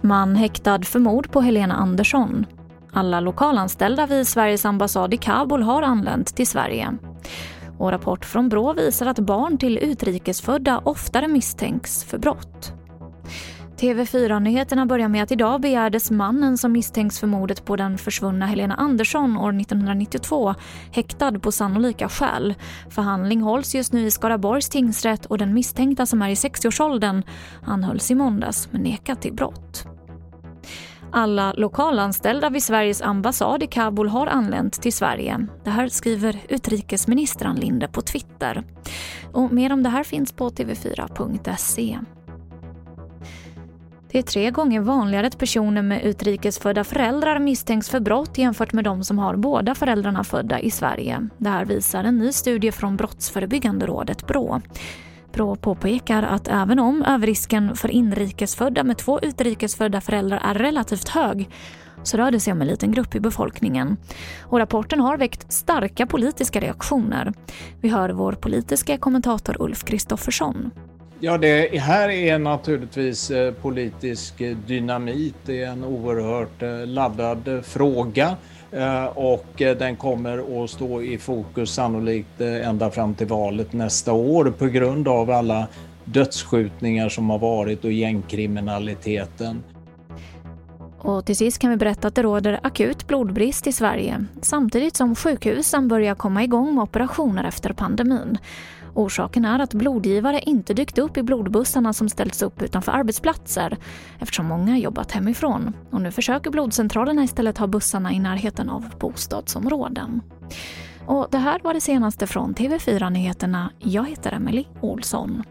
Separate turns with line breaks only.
Man häktad för mord på Helena Andersson. Alla lokalanställda vid Sveriges ambassad i Kabul har anlänt till Sverige. Och rapport från Brå visar att barn till utrikesfödda oftare misstänks för brott. TV4-nyheterna börjar med att idag begärdes mannen som misstänks för mordet på den försvunna Helena Andersson år 1992 häktad på sannolika skäl. Förhandling hålls just nu i Skaraborgs tingsrätt och den misstänkta som är i 60-årsåldern anhölls i måndags men nekat till brott. Alla lokalanställda vid Sveriges ambassad i Kabul har anlänt till Sverige. Det här skriver utrikesminister Ann Linde på Twitter. Och mer om det här finns på tv4.se. Det är tre gånger vanligare att personer med utrikesfödda föräldrar misstänks för brott jämfört med de som har båda föräldrarna födda i Sverige. Det här visar en ny studie från Brottsförebyggande rådet Brå. Brå påpekar att även om överrisken för inrikesfödda med två utrikesfödda föräldrar är relativt hög så rör det sig om en liten grupp i befolkningen. Och rapporten har väckt starka politiska reaktioner. Vi hör vår politiska kommentator Ulf Kristoffersson.
Ja, det här är naturligtvis eh, politisk eh, dynamit. Det är en oerhört eh, laddad fråga och den kommer att stå i fokus sannolikt ända fram till valet nästa år på grund av alla dödsskjutningar som har varit och gängkriminaliteten.
Och till sist kan vi berätta att det råder akut blodbrist i Sverige samtidigt som sjukhusen börjar komma igång med operationer efter pandemin. Orsaken är att blodgivare inte dykt upp i blodbussarna som ställts upp utanför arbetsplatser eftersom många jobbat hemifrån. Och nu försöker blodcentralerna istället ha bussarna i närheten av bostadsområden. Och det här var det senaste från TV4 Nyheterna. Jag heter Emily Olsson.